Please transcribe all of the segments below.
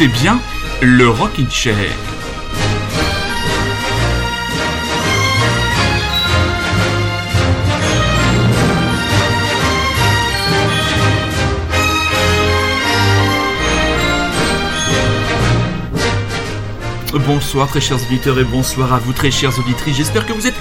Écoutez bien le Rockin' Chair. Bonsoir très chers auditeurs et bonsoir à vous très chers auditrices. J'espère que vous êtes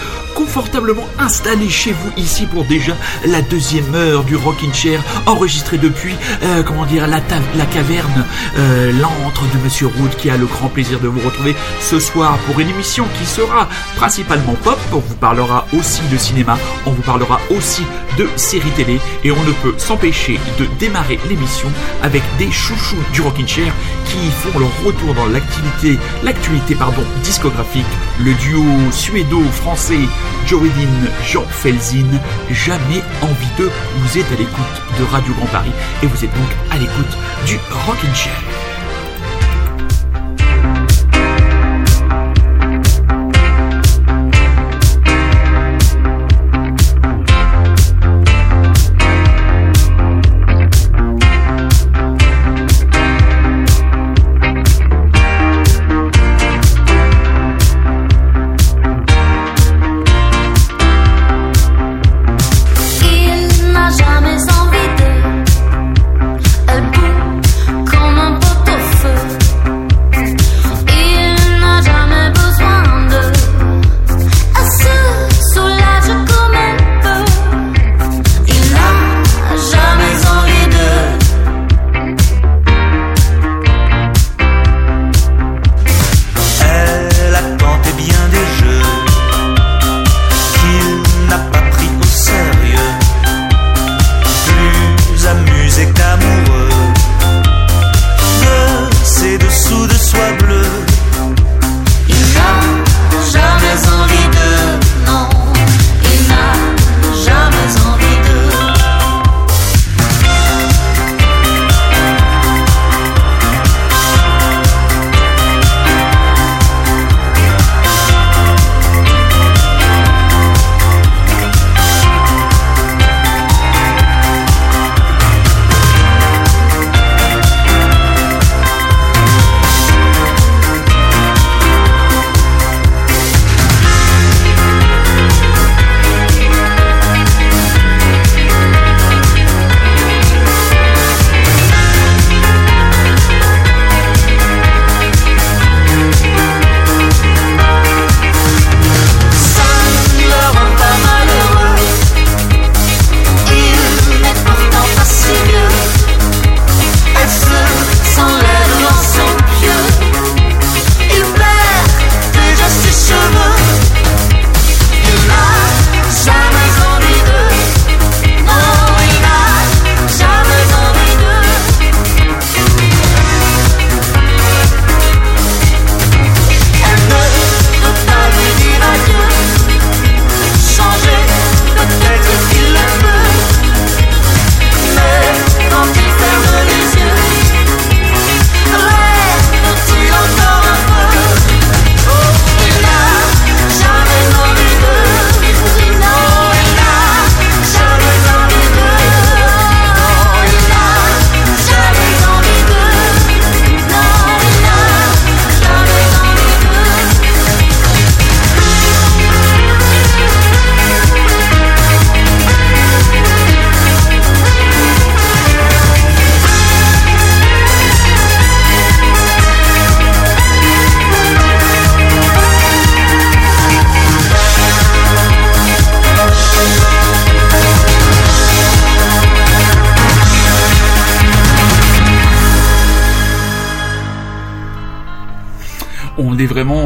confortablement installés chez vous ici pour déjà la deuxième heure du Rockin' Chair enregistrée depuis, euh, comment dire, la, caverne, euh, l'antre de Monsieur Rood qui a le grand plaisir de vous retrouver ce soir pour une émission qui sera principalement pop. On vous parlera aussi de cinéma, on vous parlera aussi de séries télé et on ne peut s'empêcher de démarrer l'émission avec des chouchous du Rockin' Chair qui font leur retour dans l'activité, l'actualité pardon, discographique, le duo suédo-français Joe Jean Felzin, jamais envie de vous êtes à l'écoute de Radio Grand Paris et vous êtes donc à l'écoute du Rockin' Chair.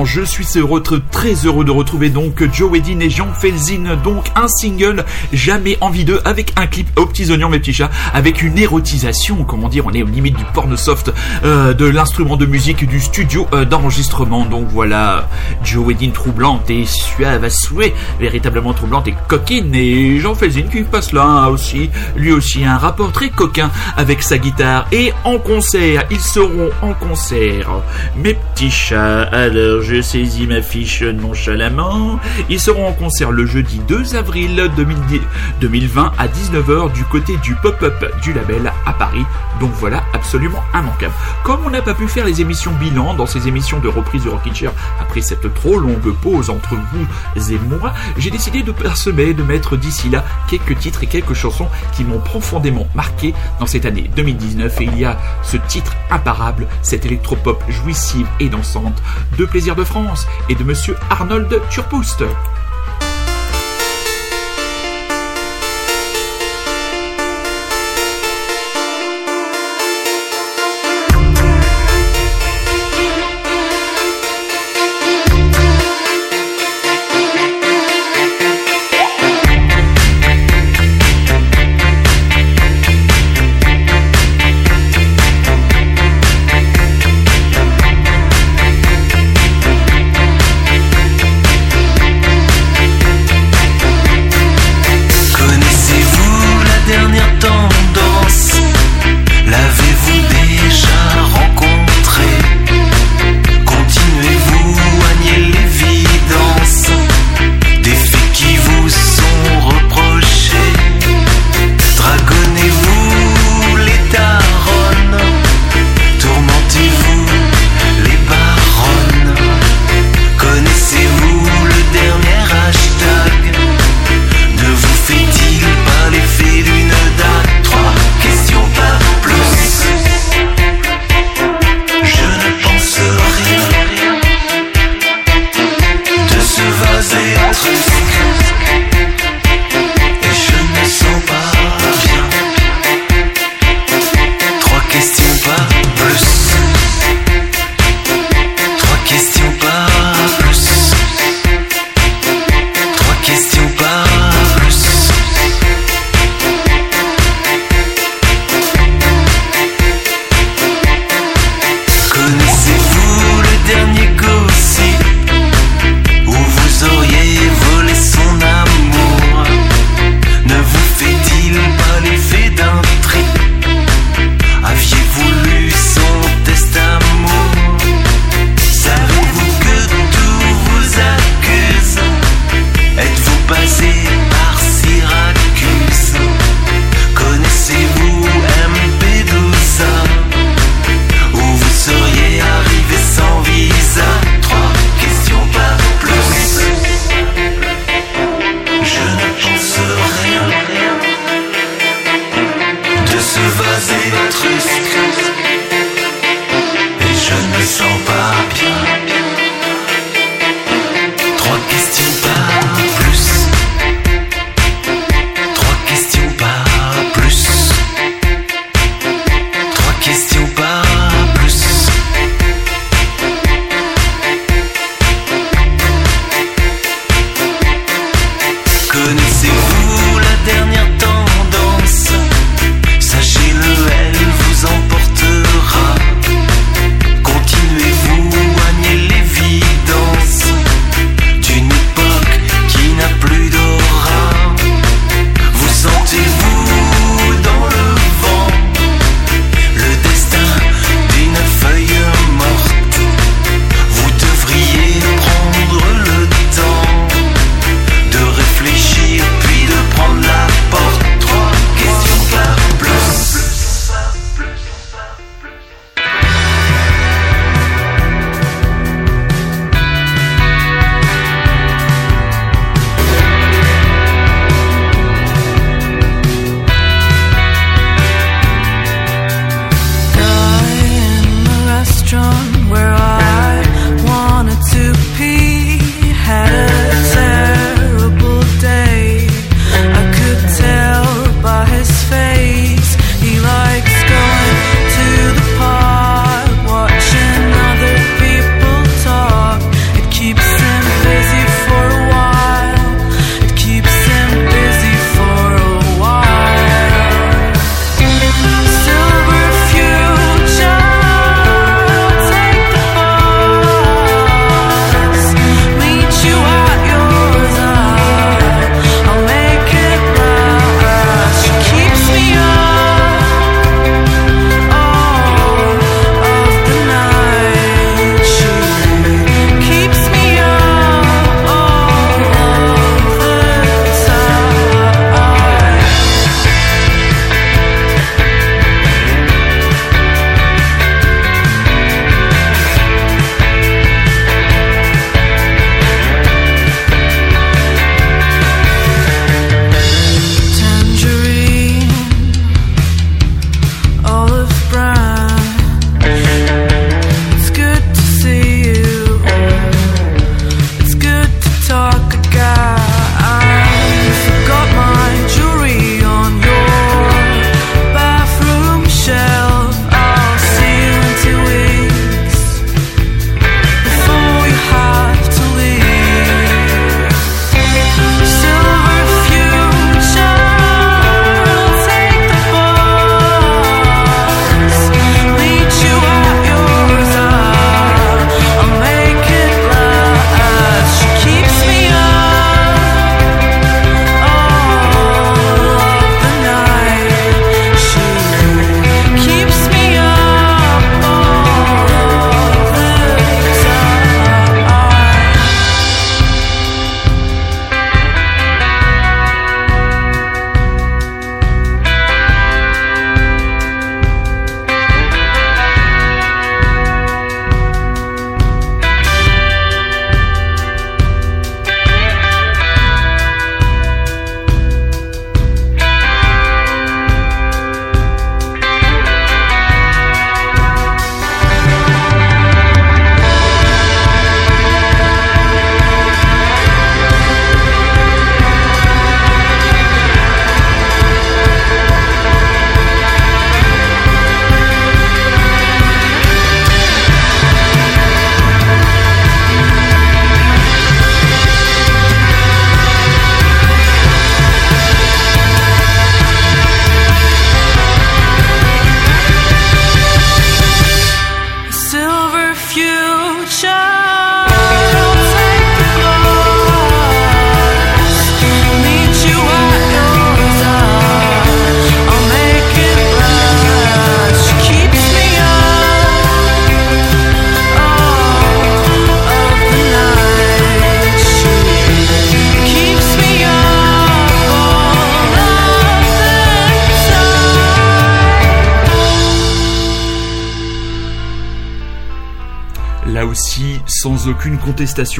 Je suis très heureux de retrouver donc Joe Edin et Jean Felzin, donc un single jamais envie d'eux avec un clip aux petits oignons mes petits chats, avec une érotisation, comment dire, on est au limite du porno soft euh, de l'instrument de musique du studio euh, d'enregistrement. Donc voilà, Joe Edin troublante et suave à souhait, véritablement troublante et coquine. Et Jean Felzin qui passe là aussi, lui aussi un rapport très coquin avec sa guitare. Et en concert, ils seront en concert, mes petits chats. Alors je saisis ma fiche nonchalamment. Ils seront en concert le jeudi 2 avril 2020 à 19h du côté du pop-up du label à Paris. Donc voilà, absolument immanquable. Comme on n'a pas pu faire les émissions bilan dans ces émissions de reprise de Rockin' Chair après cette trop longue pause entre vous et moi, j'ai décidé de parsemer, de mettre d'ici là quelques titres et quelques chansons qui m'ont profondément marqué dans cette année 2019. Et il y a ce titre imparable, cette électropop jouissive et dansante de Plaisir de France et de Monsieur Arnold Turpoust.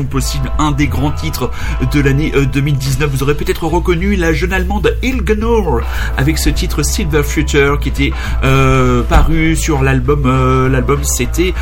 Possible, un des grands titres de l'année 2019. Vous aurez peut-être reconnu la jeune allemande Ilgenor avec ce titre Silver Future qui était paru sur l'album. l'album c'était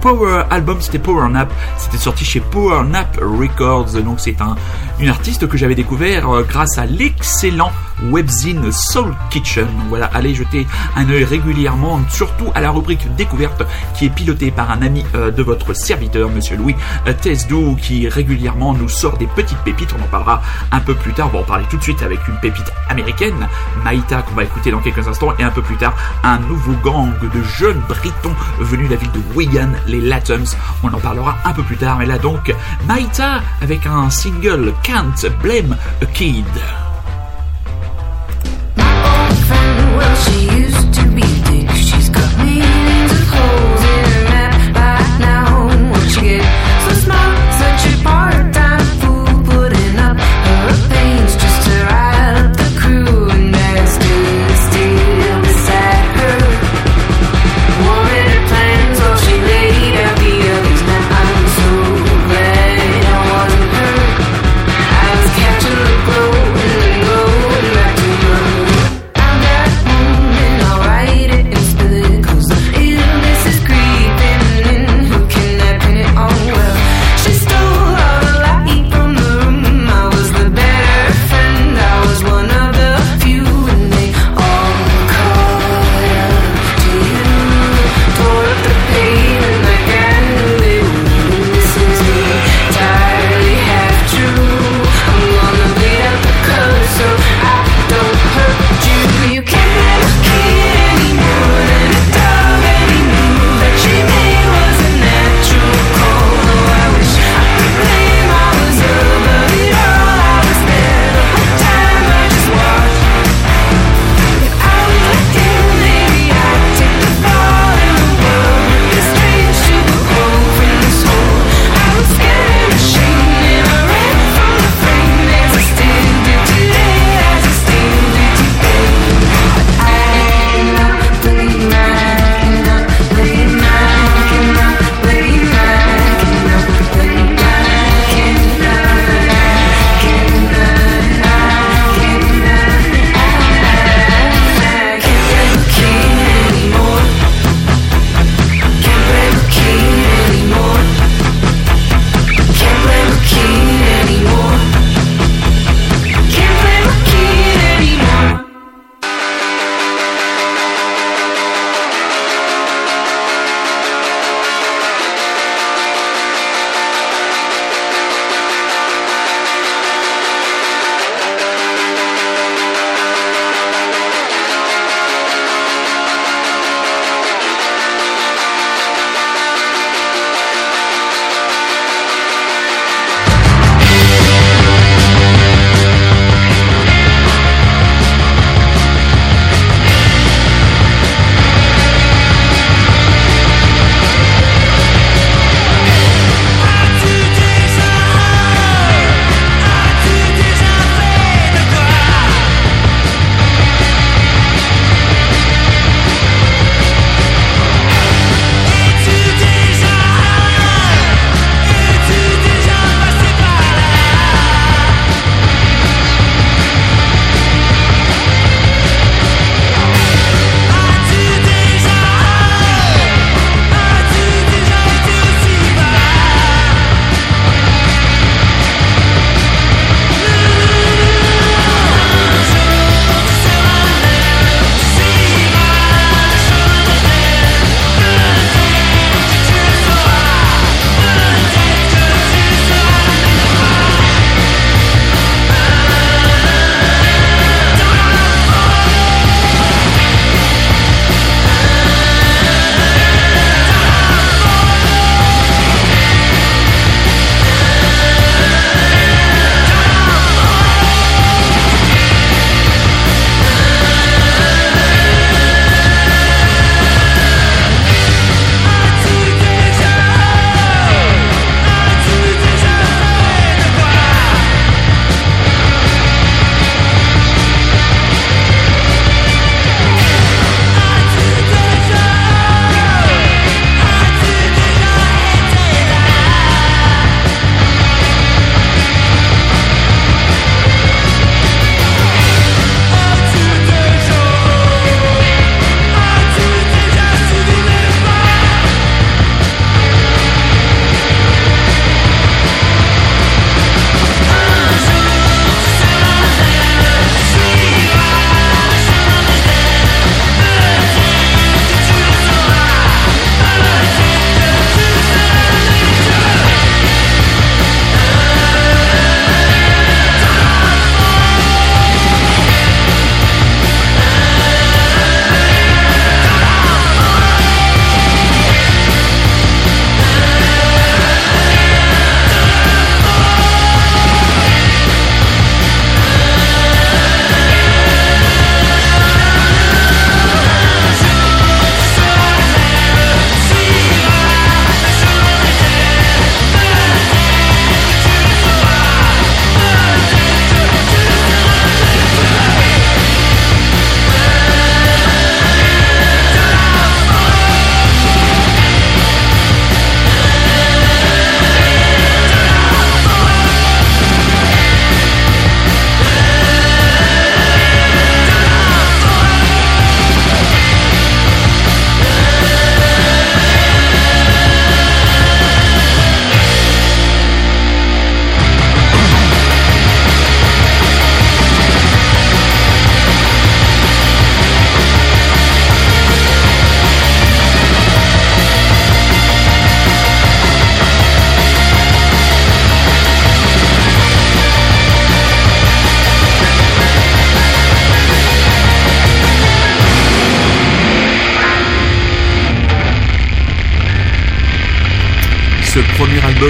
Power Album, c'était Power Nap. C'était sorti chez Power Nap Records. Donc c'est un une artiste que j'avais découvert grâce à l'excellent webzine Soul Kitchen. Voilà, allez jeter un œil régulièrement, surtout à la rubrique découverte qui est pilotée par un ami euh, de votre serviteur, Monsieur Louis euh, Tesdou, qui régulièrement nous sort des petites pépites. On en parlera un peu plus tard. On va en parler tout de suite avec une pépite américaine, Maïta, qu'on va écouter dans quelques instants, et un peu plus tard, un nouveau gang de jeunes Britons venus de la ville de Wigan, les Latums. On en parlera un peu plus tard, mais là donc, Maïta avec un single Can't Blame a Kid.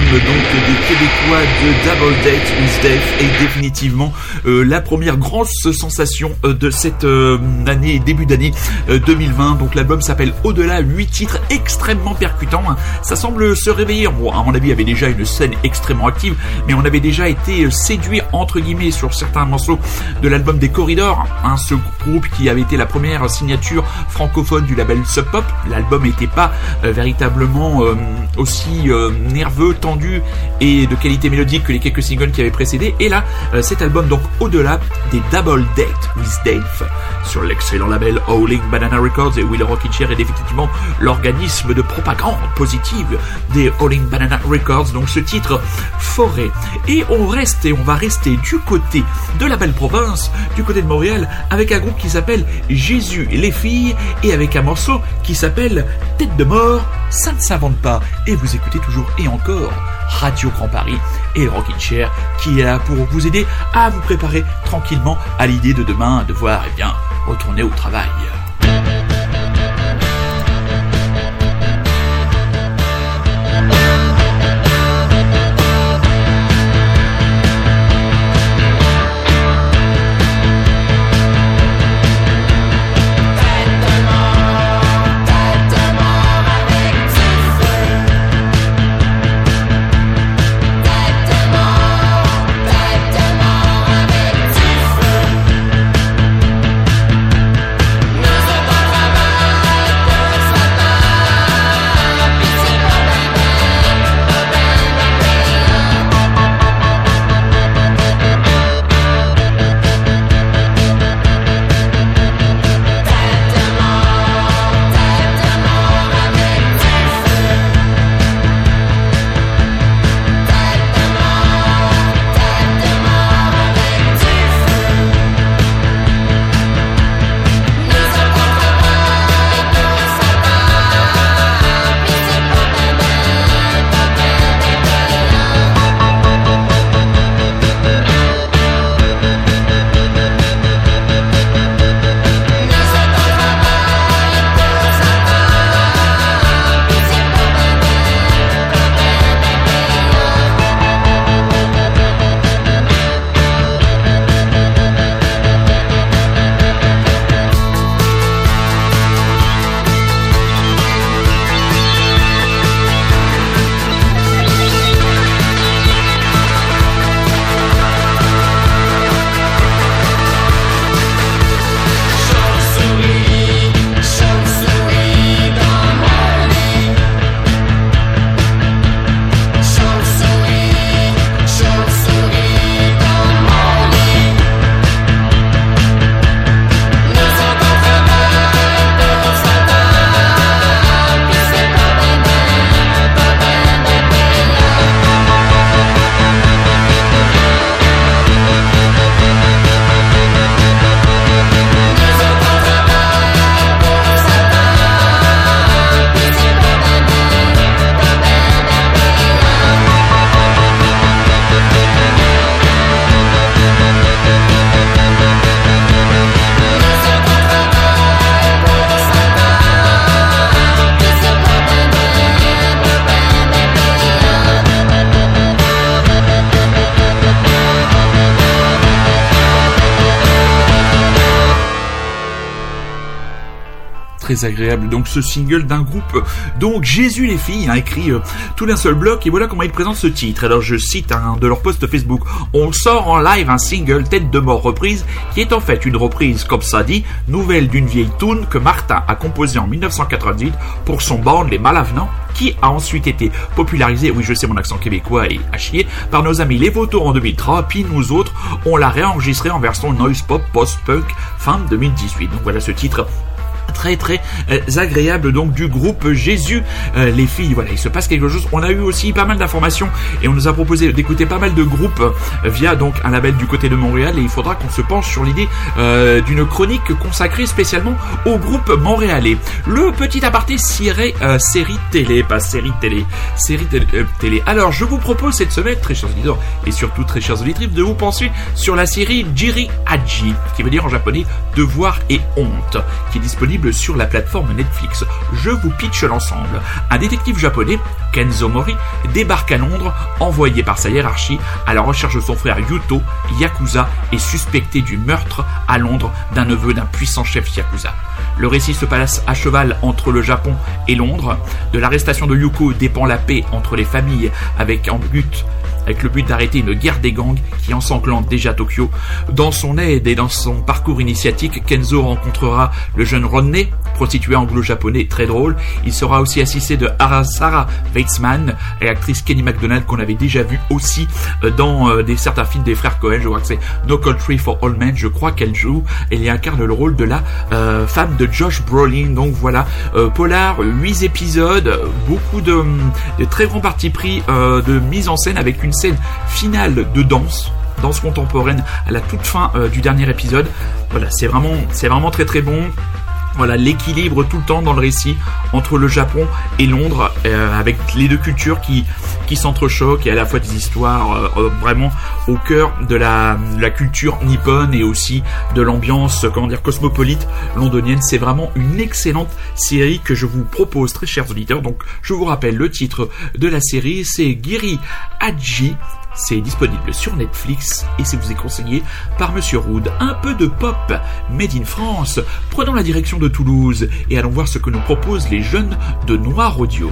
Donc des Québécois de Double Date with Dave est définitivement la première grosse sensation euh, de cette euh, année, début d'année 2020. Donc l'album s'appelle Au-delà, 8 titres extrêmement percutants. Ça semble se réveiller. Bon, à mon avis, il avait déjà une scène extrêmement active, mais on avait déjà été séduit entre guillemets sur certains morceaux de l'album des Corridors, hein, ce groupe qui avait été la première signature francophone du label Sub Pop. L'album n'était pas véritablement aussi nerveux, tendu et de qualité mélodique que les quelques singles qui avaient précédé. Et là, euh, cet album donc au-delà des Double Date with Dave sur l'excellent label Howling Banana Records et Will Rockin' Chair est effectivement l'organisme de propagande positive des Howling Banana Records. Donc ce titre Forêt. Et on reste et on va rester du côté de la belle province, du côté de Montréal, avec un groupe qui s'appelle Jésus les filles et avec un morceau qui s'appelle Tête de mort, ça ne s'invente pas. Et vous écoutez toujours et encore Radio Grand Paris et Rockin' Chair qui est là pour vous aider à vous préparer tranquillement à l'idée de demain devoir eh bien, retourner au travail. Agréable. Donc ce single d'un groupe, donc Jésus les filles, a écrit euh, tout d'un seul bloc et voilà comment ils présentent ce titre. Alors je cite un de leur post Facebook. On sort en live un single tête de mort reprise qui est en fait une reprise, comme ça dit, nouvelle d'une vieille tune que Martin a composée en 1998 pour son band Les Malavenants qui a ensuite été popularisé, oui je sais mon accent québécois est à par nos amis les Vautours en 2003, puis nous autres, on l'a réenregistré en version noise pop post-punk fin 2018. Donc voilà ce titre très très euh, agréable donc du groupe Jésus euh, les filles. Voilà il se passe quelque chose. On a eu aussi pas mal d'informations et on nous a proposé d'écouter pas mal de groupes euh, via donc un label du côté de Montréal et il faudra qu'on se penche sur l'idée d'une chronique consacrée spécialement au groupe montréalais. Le petit aparté série télé pas série télé série télé alors je vous propose cette semaine très chers auditeurs et surtout très chers auditeurs de vous penser sur la série Jiri Haji qui veut dire en japonais devoir et honte qui est disponible sur la plateforme Netflix. Je vous pitch l'ensemble. Un détective japonais, Kenzo Mori, débarque à Londres, envoyé par sa hiérarchie à la recherche de son frère Yuto, Yakuza, et suspecté du meurtre à Londres d'un neveu d'un puissant chef Yakuza. Le récit se passe à cheval entre le Japon et Londres. De l'arrestation de Yuko dépend la paix entre les familles avec en but avec le but d'arrêter une guerre des gangs qui ensanglante déjà Tokyo. Dans son aide et dans son parcours initiatique, Kenzo rencontrera le jeune Rodney, prostituée anglo-japonais très drôle. Il sera aussi assisté de Sarah Weitzman et l'actrice Kenny McDonald qu'on avait déjà vu aussi euh, dans euh, des, certains films des frères Cohen. Je crois que c'est No Country for All Men. Je crois qu'elle joue. Elle y incarne le rôle de la euh, femme de Josh Brolin. Donc voilà, Polar, 8 épisodes, beaucoup de, de très grands partis pris de mise en scène avec une scène finale de danse danse contemporaine à la toute fin euh, du dernier épisode. Voilà, c'est vraiment, c'est vraiment très très bon. Voilà l'équilibre tout le temps dans le récit entre le Japon et Londres, euh, avec les deux cultures qui qui s'entrechoquent et à la fois des histoires euh, vraiment au cœur de la, la culture nippone et aussi de l'ambiance comment dire cosmopolite londonienne. C'est vraiment une excellente série que je vous propose, très chers auditeurs. Donc je vous rappelle le titre de la série, c'est Giri Haji c'est disponible sur Netflix et c'est vous est conseillé par Monsieur Rood. Un peu de pop made in France. Prenons la direction de Toulouse et allons voir ce que nous proposent les jeunes de Noir Audio.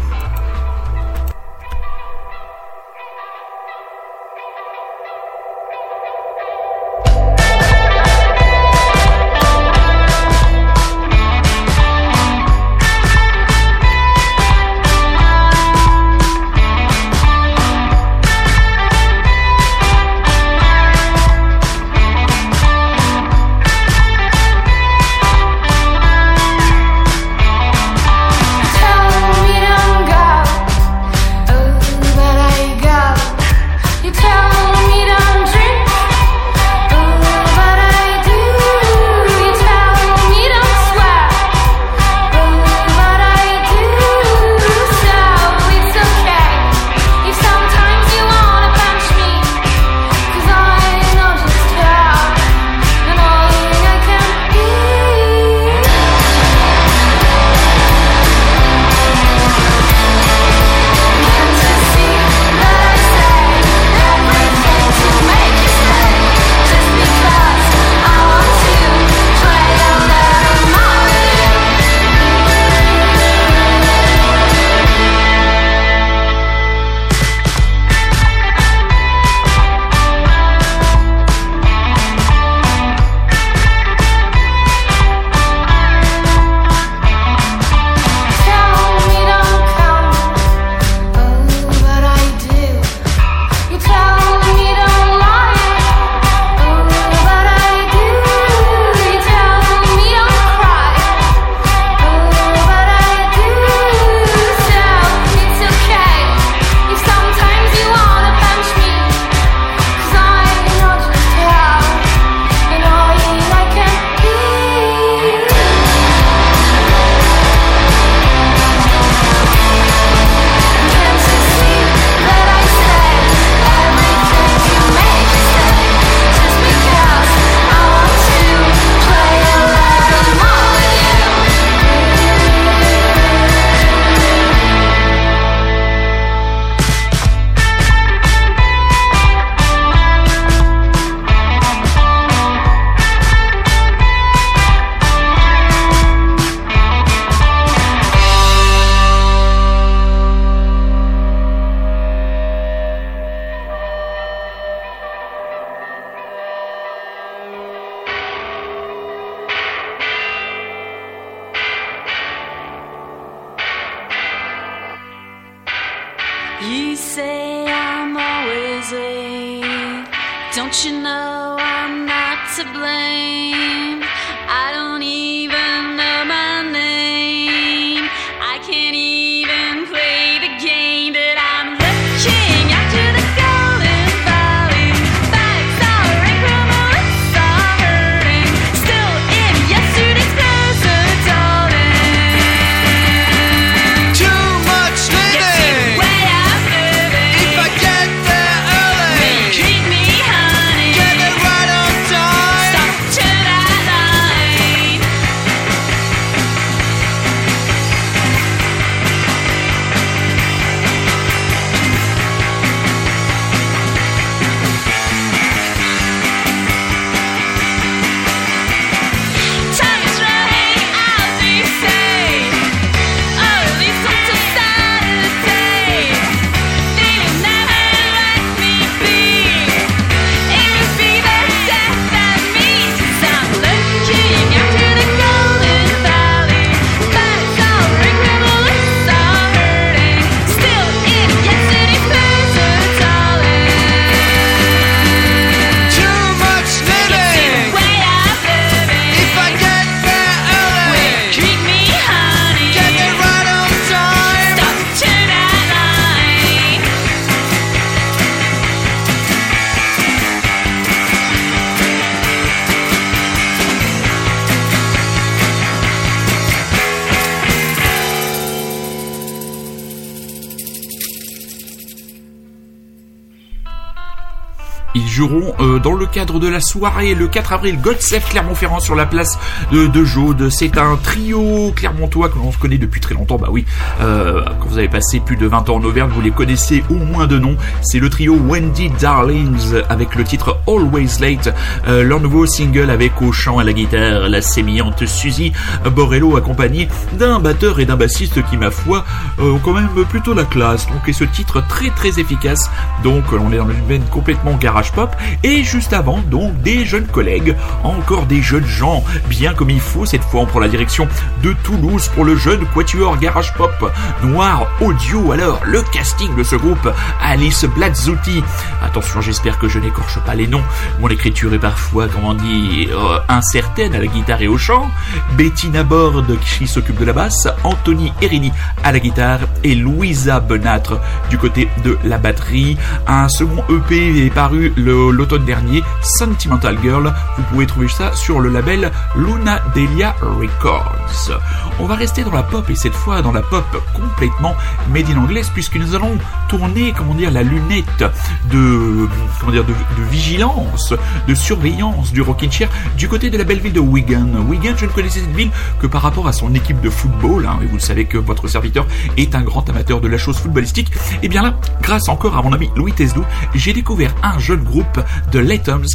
Cadre de la soirée le 4 avril Goldsef Clermont-Ferrand sur la place de, de Jaude. C'est un trio clermontois que l'on se connaît depuis très longtemps. Bah oui, euh, quand vous avez passé plus de 20 ans en Auvergne, vous les connaissez au moins de nom. C'est le trio Wendy Darlings avec le titre Always Late. Euh, leur nouveau single avec au chant à la guitare la sémillante Suzy Borello accompagnée d'un batteur et d'un bassiste qui, ma foi, euh, ont quand même plutôt la classe. Donc, et ce titre très très efficace. Donc, on est dans une veine complètement garage pop. Et juste avant, donc, des jeunes collègues, encore des jeunes gens, bien comme il faut. Cette fois, on prend la direction de Toulouse pour le jeune quatuor garage pop noir audio. Alors, le casting de ce groupe, Alice Blazzuti. Attention, j'espère que je n'écorche pas les noms. Mon écriture est parfois, comment dire, euh, incertaine à la guitare et au chant. Bettina Bord qui s'occupe de la basse, Anthony Erini à la guitare et Louisa Benâtre du côté de la batterie. Un second EP est paru l'automne dernier, Sentimental Girl. Vous pouvez trouver ça sur le label Luna Delia Records. On va rester dans la pop et cette fois dans la pop complètement made in anglaise puisque nous allons tourner, comment dire, la lunette de, comment dire, de, vigilance, de surveillance du Rockin' Chair du côté de la belle ville de Wigan. Wigan, je ne connaissais cette ville que par rapport à son équipe de football, hein, et vous le savez que votre serviteur est un grand amateur de la chose footballistique. Et bien là, grâce encore à mon ami Louis Tesdou, j'ai découvert un jeune groupe de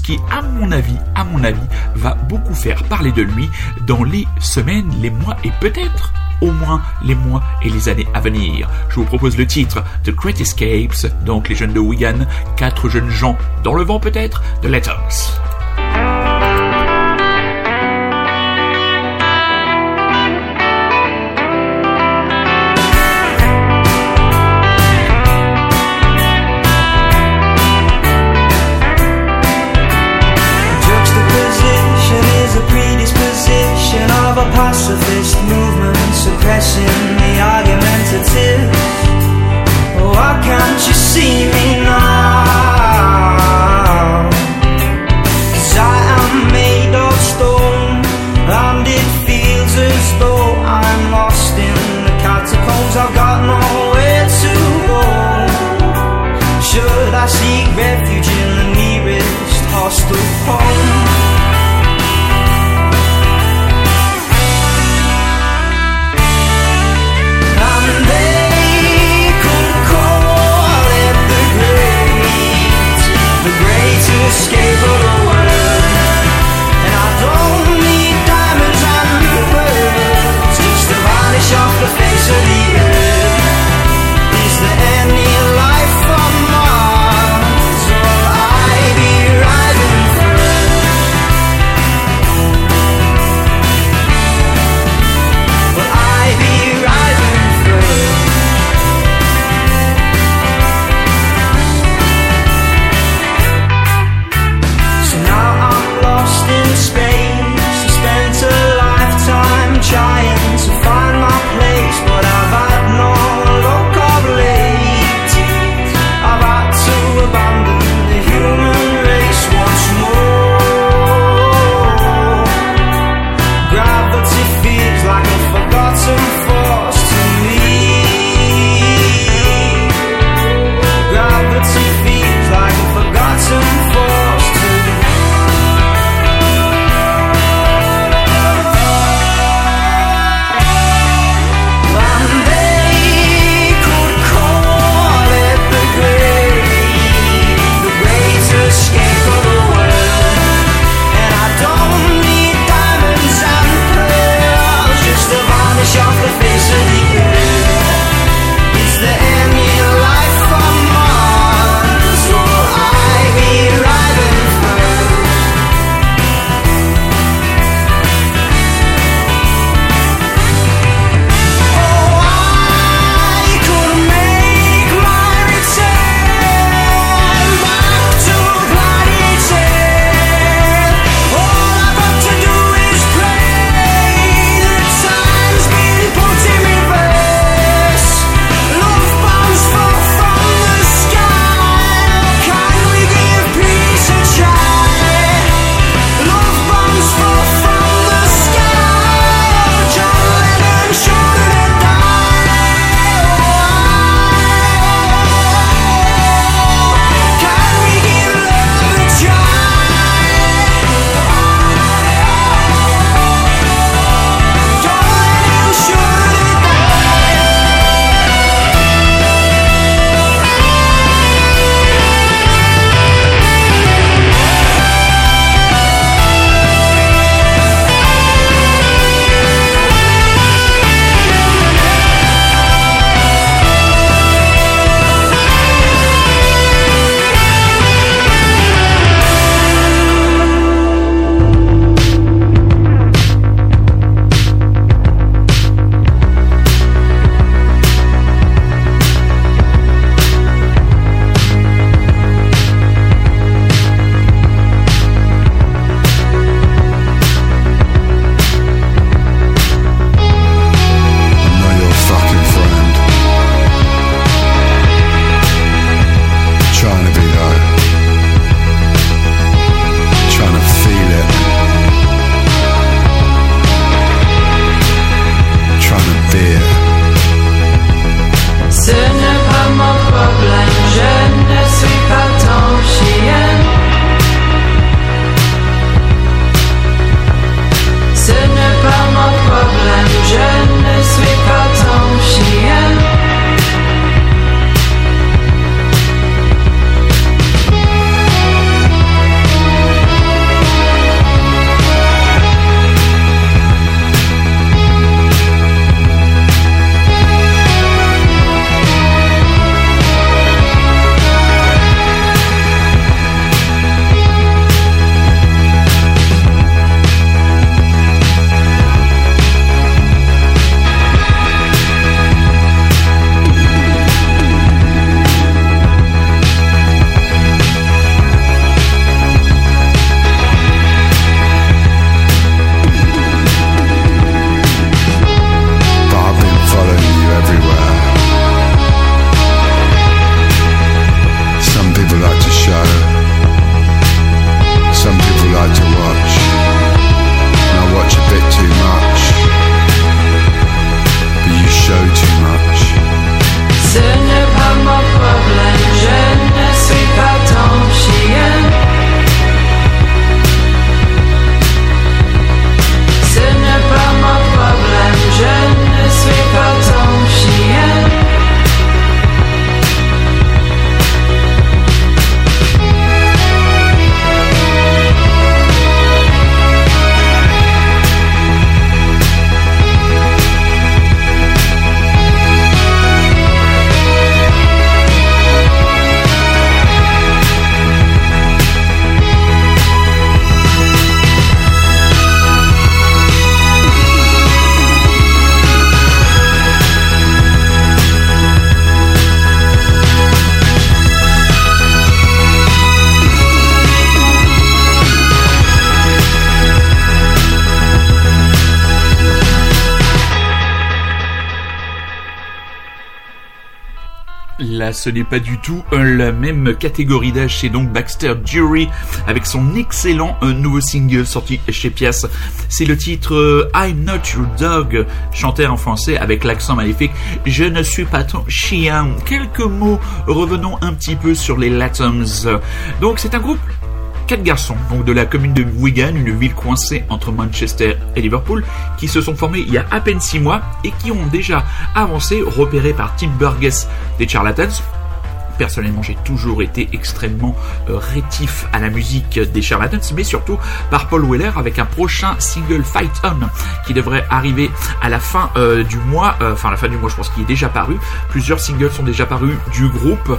Qui, à mon avis, à mon avis, va beaucoup faire parler de lui dans les semaines, les mois et peut-être au moins les mois et les années à venir. Je vous propose le titre The Great Escapes, donc les jeunes de Wigan, quatre jeunes gens dans le vent peut-être, de Latums. Là, ce n'est pas du tout la même catégorie d'âge. C'est donc Baxter Jury avec son excellent nouveau single sorti chez Pias. C'est le titre euh, I'm Not Your Dog, chanté en français avec l'accent maléfique. Je ne suis pas ton chien. Quelques mots. Revenons un petit peu sur les Latums. Donc, c'est un groupe quatre garçons, donc de la commune de Wigan, une ville coincée entre Manchester et Liverpool, qui se sont formés il y a à peine six mois et qui ont déjà avancé, repérés par Tim Burgess des Charlatans. Personnellement, j'ai toujours été extrêmement euh, rétif à la musique des Charlatans, mais surtout par Paul Weller avec un prochain single Fight On qui devrait arriver à la fin euh, du mois, euh, enfin la fin du mois, je pense qu'il est déjà paru. Plusieurs singles sont déjà parus du groupe.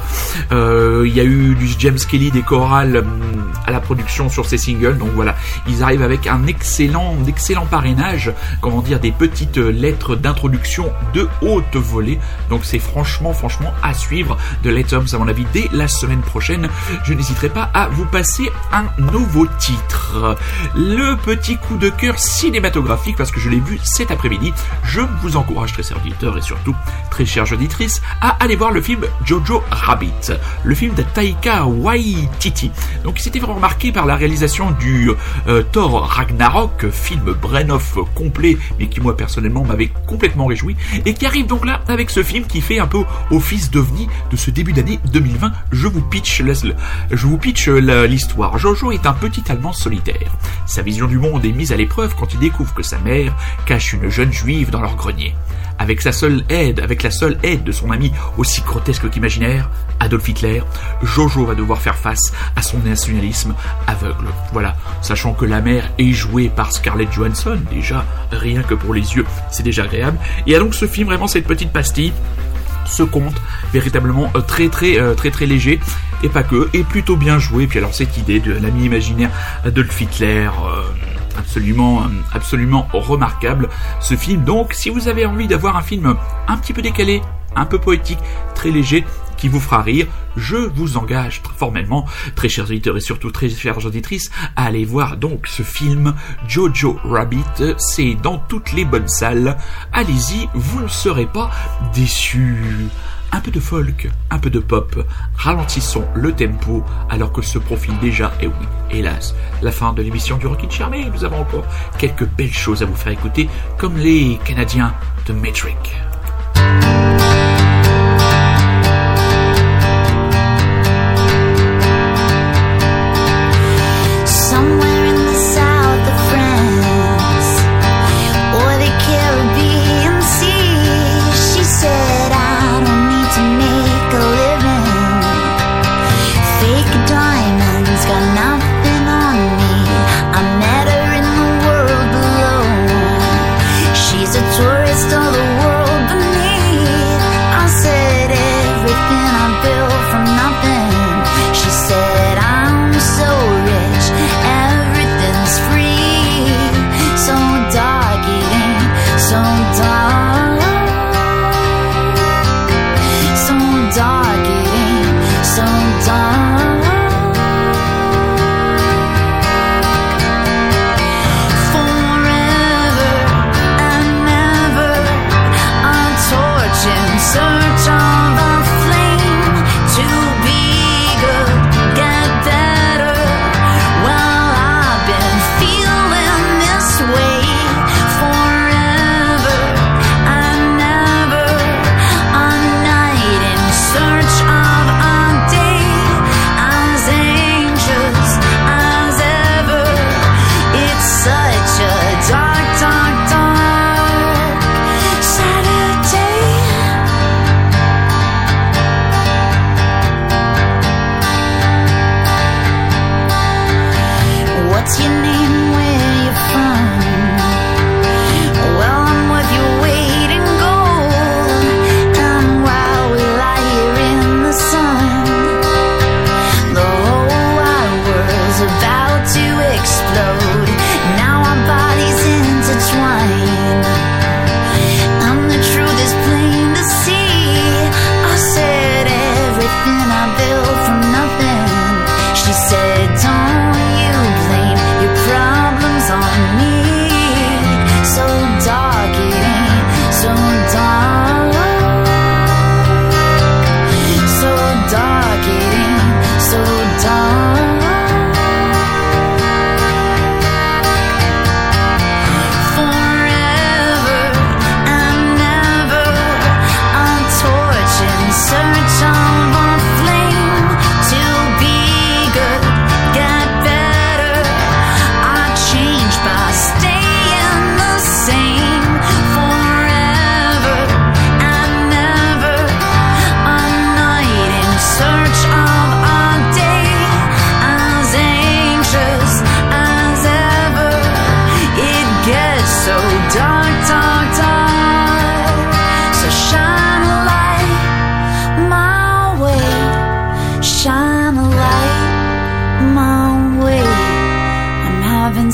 Il y a eu du James Kelly des chorales hum, à la production sur ces singles, donc voilà, ils arrivent avec un excellent, excellent parrainage, comment dire, des petites lettres d'introduction de haute volée. Donc c'est franchement, franchement à suivre de Let Homes, à mon avis, dès la semaine prochaine. Je n'hésiterai pas à vous passer un nouveau titre. Le petit coup de cœur cinématographique, parce que je l'ai vu cet après-midi. Je vous encourage, très chers auditeurs et surtout très chères auditrices, à aller voir le film Jojo Rabbit, le film de Taika Waititi. Donc, s'était vraiment marqué par la réalisation du euh, Thor Ragnarok, film brain-off complet, mais qui moi personnellement m'avait complètement réjoui, et qui arrive donc là avec ce film qui fait un peu office d'ovni de ce début d'année 2020. Je vous pitch, je vous pitch la- l'histoire. Jojo est un petit Allemand solitaire. Sa vision du monde est mise à l'épreuve quand il découvre que sa mère cache une jeune juive dans leur grenier. Avec sa seule aide, avec la seule aide de son ami aussi grotesque qu'imaginaire, Adolf Hitler, Jojo va devoir faire face à son nationalisme aveugle. Voilà, sachant que la mère est jouée par Scarlett Johansson, déjà, rien que pour les yeux, c'est déjà agréable. Y a donc ce film, vraiment cette petite pastille, ce conte véritablement euh, très très euh, très très léger et pas que et plutôt bien joué. Puis alors cette idée de l'ami imaginaire Adolf Hitler euh, absolument absolument remarquable. Ce film donc si vous avez envie d'avoir un film un petit peu décalé un peu poétique très léger qui vous fera rire, je vous engage formellement, très chers auditeurs et surtout très chères auditrices, à aller voir donc ce film Jojo Rabbit. C'est dans toutes les bonnes salles. Allez-y, vous ne serez pas déçus. Un peu de folk, un peu de pop. Ralentissons le tempo alors que se profile déjà, et oui, hélas, la fin de l'émission du Rocket Chair, mais nous avons encore quelques belles choses à vous faire écouter, comme les Canadiens de Metric.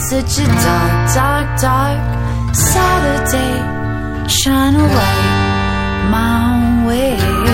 Such a dark, dark, dark Saturday. Shine a light my way.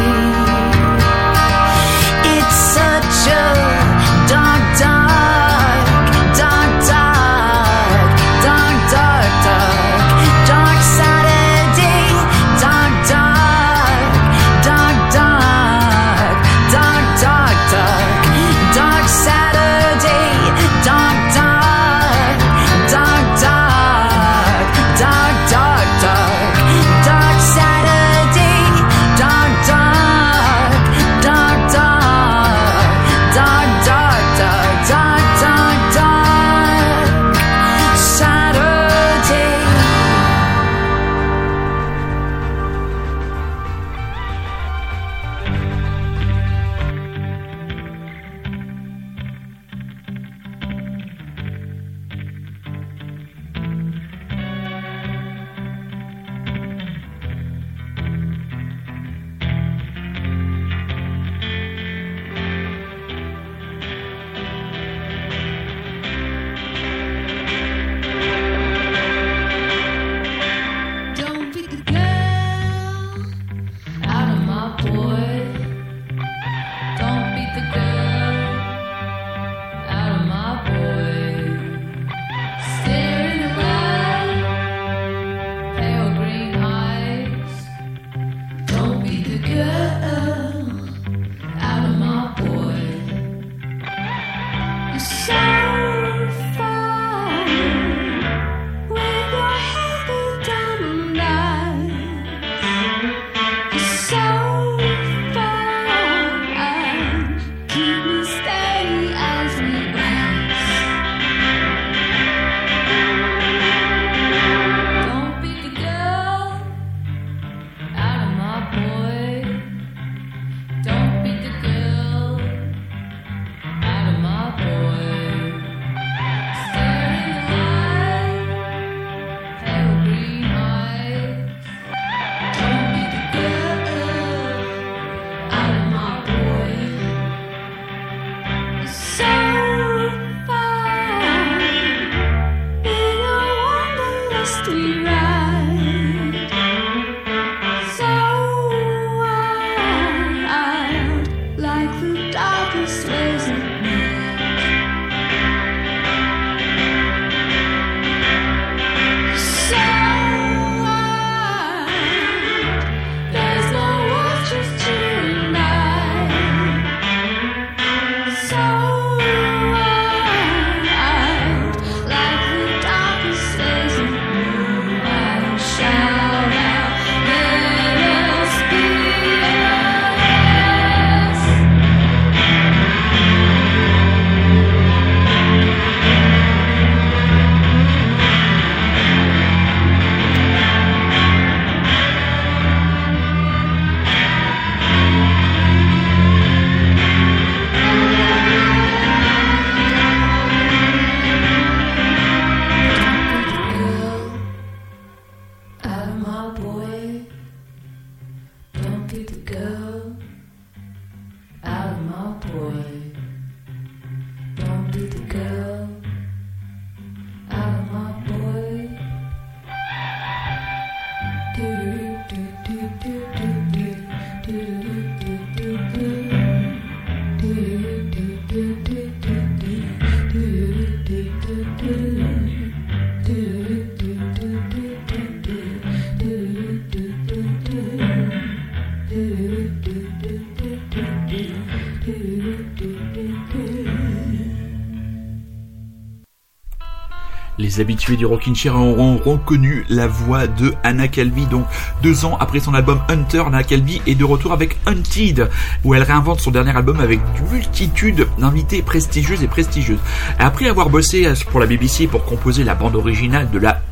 Les habitués du Rockin' Chair auront reconnu la voix de Anna Calvi. Donc, deux ans après son album Hunter, Anna Calvi est de retour avec Hunted, où elle réinvente son dernier album avec une multitude d'invités prestigieuses et prestigieuses. Après avoir bossé pour la BBC pour composer la bande originale de la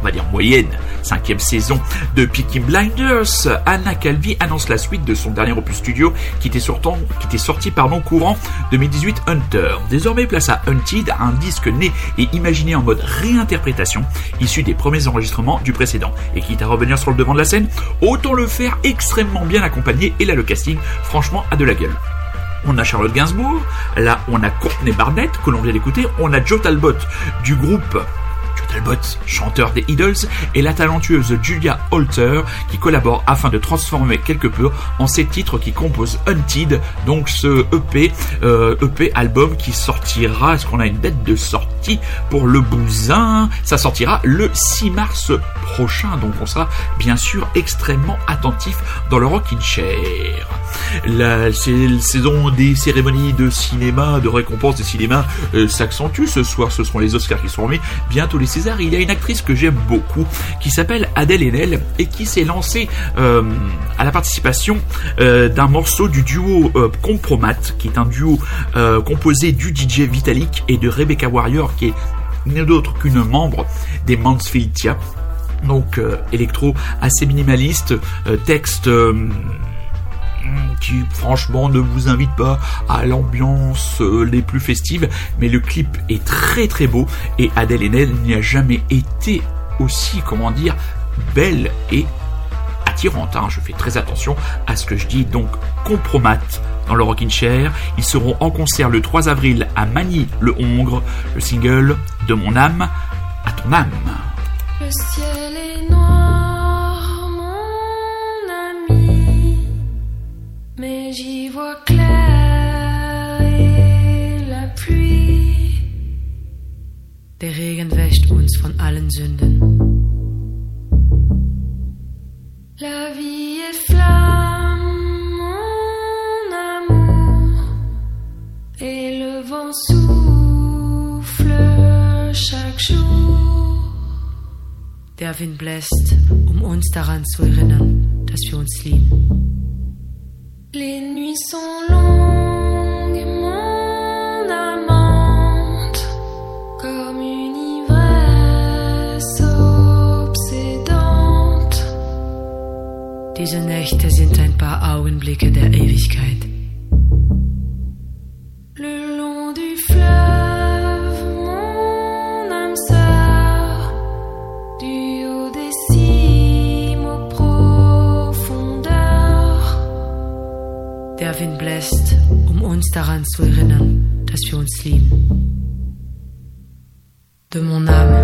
on va dire moyenne, cinquième saison de Peaky Blinders, Anna Calvi annonce la suite de son dernier opus studio qui était, sortant, qui était sorti pardon, courant 2018 Hunter. Désormais place à Hunted, un disque né et imaginé en mode réinterprétation, issu des premiers enregistrements du précédent. Et quitte à revenir sur le devant de la scène, autant le faire extrêmement bien accompagné et là le casting franchement a de la gueule. on a Charlotte Gainsbourg, là on a Courtney Barnett que l'on vient d'écouter, on a Joe Talbot du groupe Talbot, chanteur des Idols, et la talentueuse Julia Holter qui collabore afin de transformer quelque peu en ces titres qui composent Hunted, donc ce EP, euh, EP album qui sortira, est-ce qu'on a une date de sortie pour le bousin? Ça sortira le 6 mars prochain, donc on sera bien sûr extrêmement attentif dans le Rockin' Chair. La saison des cérémonies de cinéma, de récompenses de cinéma euh, s'accentue ce soir. Ce seront les Oscars qui seront remis, bientôt les Il y a une actrice que j'aime beaucoup qui s'appelle Adèle Haenel et qui s'est lancée euh, à la participation euh, d'un morceau du duo euh, Compromat, qui est un duo composé du DJ Vitalik et de Rebecca Warrior, qui est n'est d'autre qu'une membre des Mansfield Tia. Donc électro assez minimaliste, texte qui franchement ne vous invite pas à l'ambiance euh, les plus festives, mais le clip est très très beau et Adèle Haenel n'y a jamais été aussi, comment dire, belle et attirante. hein. Je fais très attention à ce que je dis, donc compromat dans le Rockin' Chair. Ils seront en concert le 3 avril à Magny-le-Hongre, le single de mon âme à ton âme. Le ciel est noir, mais j'y vois clair et la pluie. Der Regen wäscht uns von allen Sünden. La vie est flamme, mon amour, et le vent souffle chaque jour. Der Wind bläst, um uns daran zu erinnern, dass wir uns lieben. Les nuits sont longues, mon amante, comme une ivresse obsédante. Diese Nächte sind ein paar Augenblicke der Ewigkeit. Le long du fleuve, daran zu erinnern, dass wir uns lieben. De mon âme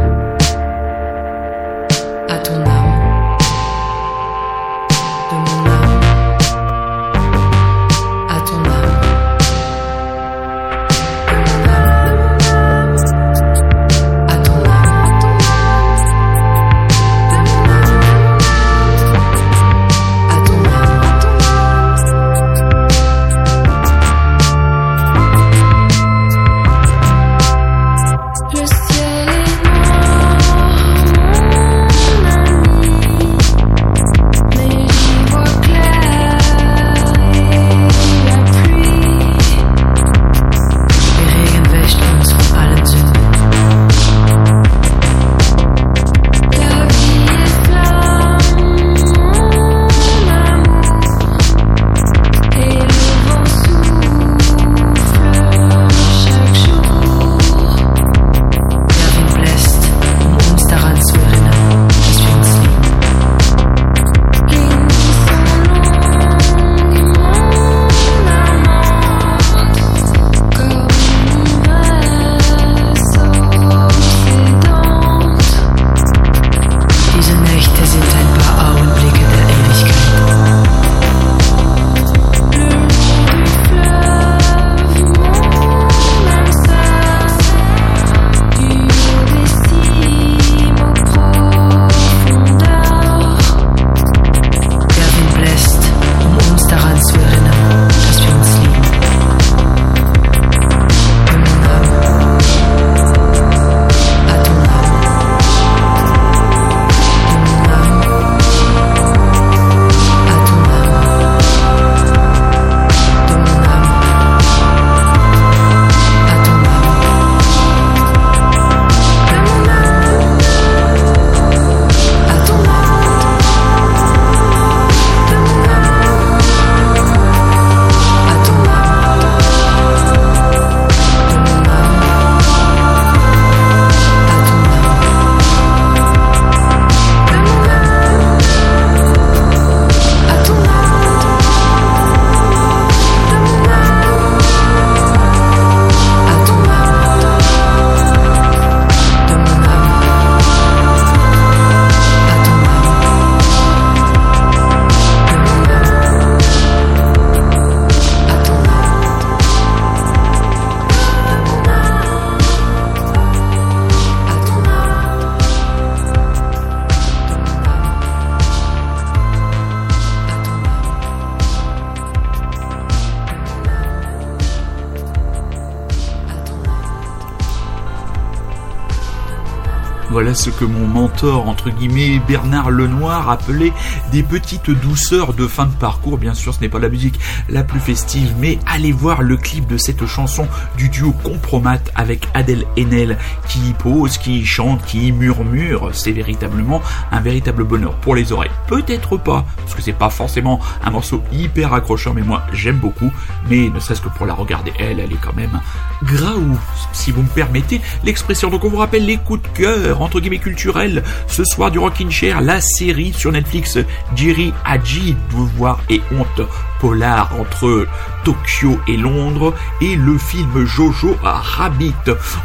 ce que mon mentor, entre guillemets, Bernard Lenoir, appelait des petites douceurs de fin de parcours. Bien sûr, ce n'est pas la musique la plus festive, mais allez voir le clip de cette chanson du duo Compromat avec Adèle Haenel qui y pose, qui y chante, qui y murmure. C'est véritablement un véritable bonheur pour les oreilles. Peut-être pas, parce que c'est pas forcément un morceau hyper accrocheur, mais moi j'aime beaucoup. Mais ne serait-ce que pour la regarder, elle, elle est quand même graou, si vous me permettez l'expression. Donc on vous rappelle les coups de cœur, entre guillemets culturels, ce soir du Rockin' Chair, la série sur Netflix Jiri Haji, Devoir et Honte, polar entre Tokyo et Londres, et le film Jojo Rabbit.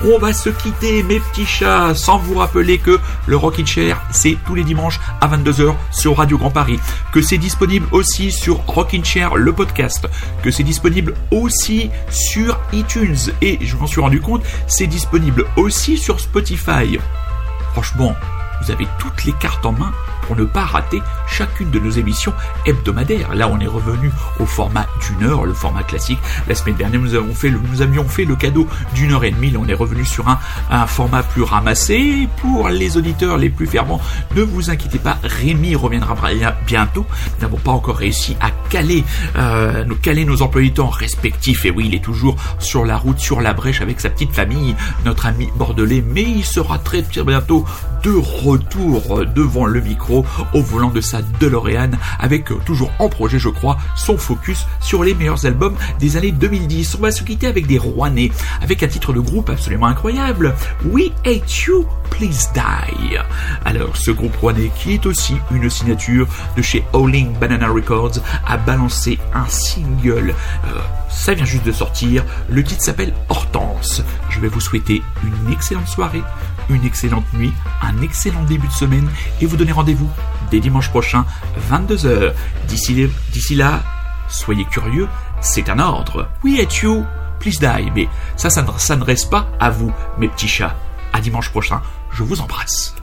On va se quitter, mes petits chats, sans vous rappeler que le Rockin' Chair, c'est tous les dimanches à 22h sur Radio Grand Paris, que c'est disponible aussi sur Rockin' Chair, le podcast, que c'est disponible aussi sur iTunes, et je m'en suis rendu compte, c'est disponible aussi sur Spotify. Franchement, vous avez toutes les cartes en main pour ne pas rater chacune de nos émissions hebdomadaires. Là, on est revenu au format d'une heure, le format classique. La semaine dernière, nous, avons fait le- nous avions fait le cadeau d'une heure et demie. Là, on est revenu sur un, format plus ramassé. Pour les auditeurs les plus fervents, ne vous inquiétez pas, Rémi reviendra bientôt. Nous n'avons pas encore réussi à caler, euh, caler nos emplois du temps respectifs. Et oui, il est toujours sur la route, sur la brèche avec sa petite famille, notre ami bordelais. Mais il sera très bientôt de retour devant le micro au volant de sa DeLorean avec euh, toujours en projet je crois son focus sur les meilleurs albums des années 2010. On va se quitter avec des Rouennais avec un titre de groupe absolument incroyable We Hate You Please Die. Alors ce groupe rouennais qui est aussi une signature de chez Howling Banana Records a balancé un single euh, ça vient juste de sortir. Le titre s'appelle Hortense. Je vais vous souhaiter une excellente soirée, une excellente nuit, un excellent début de semaine et vous donner rendez-vous dès dimanche prochain, 22h. D'ici là, soyez curieux, c'est un ordre. We hate you, please die. Mais ça, ça ne s'adresse pas à vous, mes petits chats. À dimanche prochain, je vous embrasse.